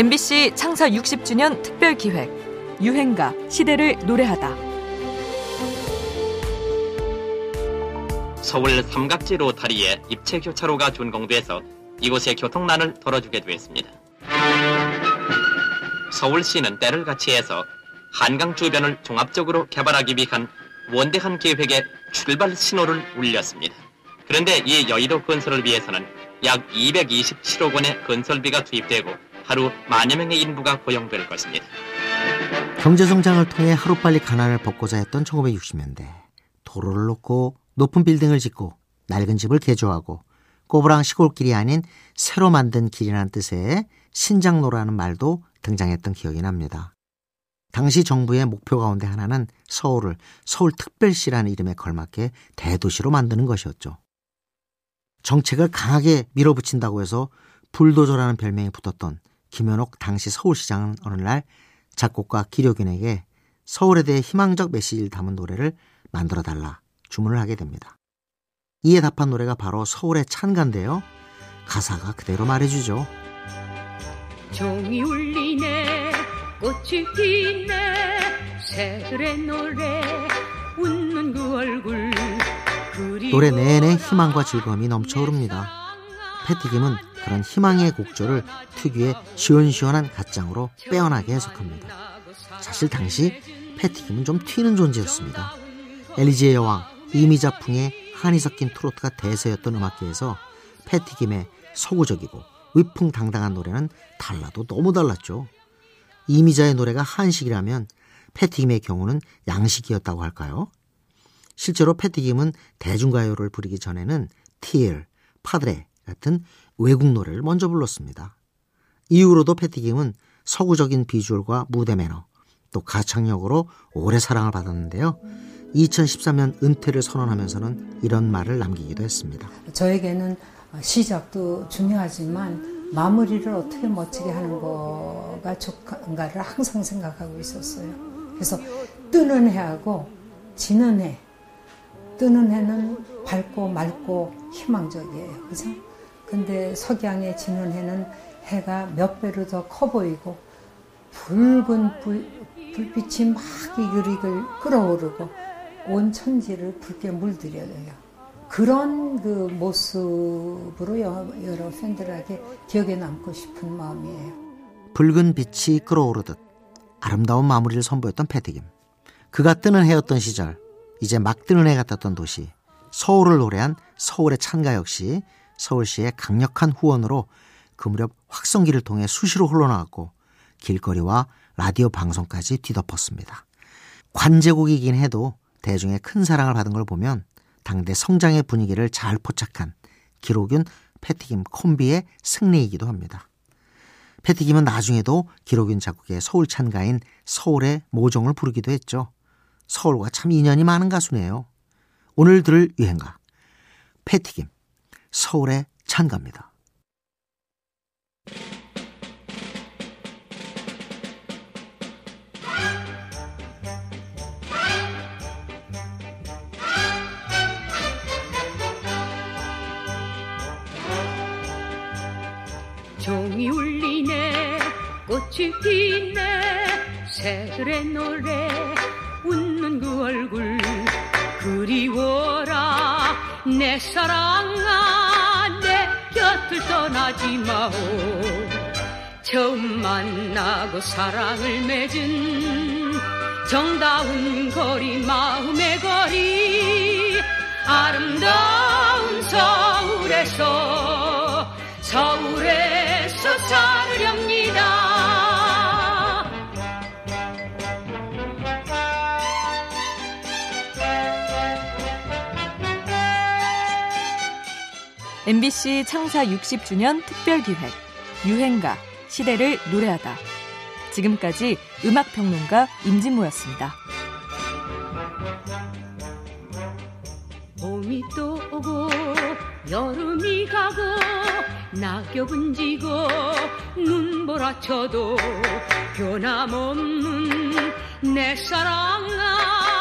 MBC 창사 60주년 특별 기획 유행가 시대를 노래하다. 서울 삼각지로 다리에 입체 교차로가 준공돼서 이곳의 교통난을 덜어주게 되었습니다. 서울시는 때를 같이 해서 한강 주변을 종합적으로 개발하기 위한 원대한 계획의 출발 신호를 울렸습니다. 그런데 이 여의도 건설을 위해서는 약 227억 원의 건설비가 투입되고 하루 만여 명의 인부가 고용될 것입니다. 경제성장을 통해 하루빨리 가난을 벗고자 했던 1960년대 도로를 놓고 높은 빌딩을 짓고 낡은 집을 개조하고 꼬부랑 시골길이 아닌 새로 만든 길이라는 뜻의 신장로라는 말도 등장했던 기억이 납니다. 당시 정부의 목표 가운데 하나는 서울을 서울특별시라는 이름에 걸맞게 대도시로 만드는 것이었죠. 정책을 강하게 밀어붙인다고 해서 불도저라는 별명이 붙었던 김현옥 당시 서울시장은 어느 날 작곡가 기료균에게 서울에 대해 희망적 메시지를 담은 노래를 만들어 달라 주문을 하게 됩니다. 이에 답한 노래가 바로 서울의 찬가인데요. 가사가 그대로 말해주죠. 종이 울리네 꽃이 피네 새들의 노래 웃는 그 얼굴 노래 내내 희망과 즐거움이 넘쳐 흐릅니다. 패티김은 그런 희망의 곡조를 특유의 시원시원한 갓장으로 빼어나게 해석합니다. 사실 당시 패티김은 좀 튀는 존재였습니다. 엘리지의 여왕, 이미자풍의 한이 섞인 트로트가 대세였던 음악계에서 패티김의 서구적이고 위풍당당한 노래는 달라도 너무 달랐죠. 이미자의 노래가 한식이라면 패티김의 경우는 양식이었다고 할까요? 실제로 패티김은 대중가요를 부르기 전에는 티엘, 파드레 같은 외국 노래를 먼저 불렀습니다. 이후로도 패티김은 서구적인 비주얼과 무대 매너, 또 가창력으로 오래 사랑을 받았는데요. 2013년 은퇴를 선언하면서는 이런 말을 남기기도 했습니다. 저에게는 시작도 중요하지만 마무리를 어떻게 멋지게 하는 거가 좋은가를 항상 생각하고 있었어요. 그래서 뜨는 해하고 지는 해, 뜨는 해는 밝고 맑고 희망적이에요. 그죠? 근데 석양에 지는 해는 해가 몇 배로 더 커 보이고 붉은 불, 불빛이 막 이글이글 끓어오르고 온 천지를 붉게 물들여요. 그런 그 모습으로 여러 팬들에게 기억에 남고 싶은 마음이에요. 붉은 빛이 끓어오르듯 아름다운 마무리를 선보였던 패티김. 그가 뜨는 해였던 시절, 이제 막 뜨는 해 같았던 도시, 서울을 노래한 서울의 찬가 역시 서울시의 강력한 후원으로 그 무렵 확성기를 통해 수시로 흘러나왔고 길거리와 라디오 방송까지 뒤덮었습니다. 관제곡이긴 해도 대중의 큰 사랑을 받은 걸 보면 당대 성장의 분위기를 잘 포착한 기록윤 패티김 콤비의 승리이기도 합니다. 패티김은 나중에도 기록윤 작곡의 서울 찬가인 서울의 모종을 부르기도 했죠. 서울과 참 인연이 많은 가수네요. 오늘 들을 유행가 패티김 서울의 찬가입니다. 종이 울리네 꽃이 피네 새들의 노래 웃는 그 얼굴 그리워라 내 사랑아 내 곁을 떠나지 마오. 처음 만나고 사랑을 맺은 정다운 거리 마음의 거리 아름다운 서울에서 서울에서 살으렵니다 MBC 창사 60주년 특별기획 유행가 시대를 노래하다. 지금까지 음악평론가 임진모였습니다. 봄이 또 오고 여름이 가고 낙엽은 지고 눈보라 쳐도 변함없는 내 사랑아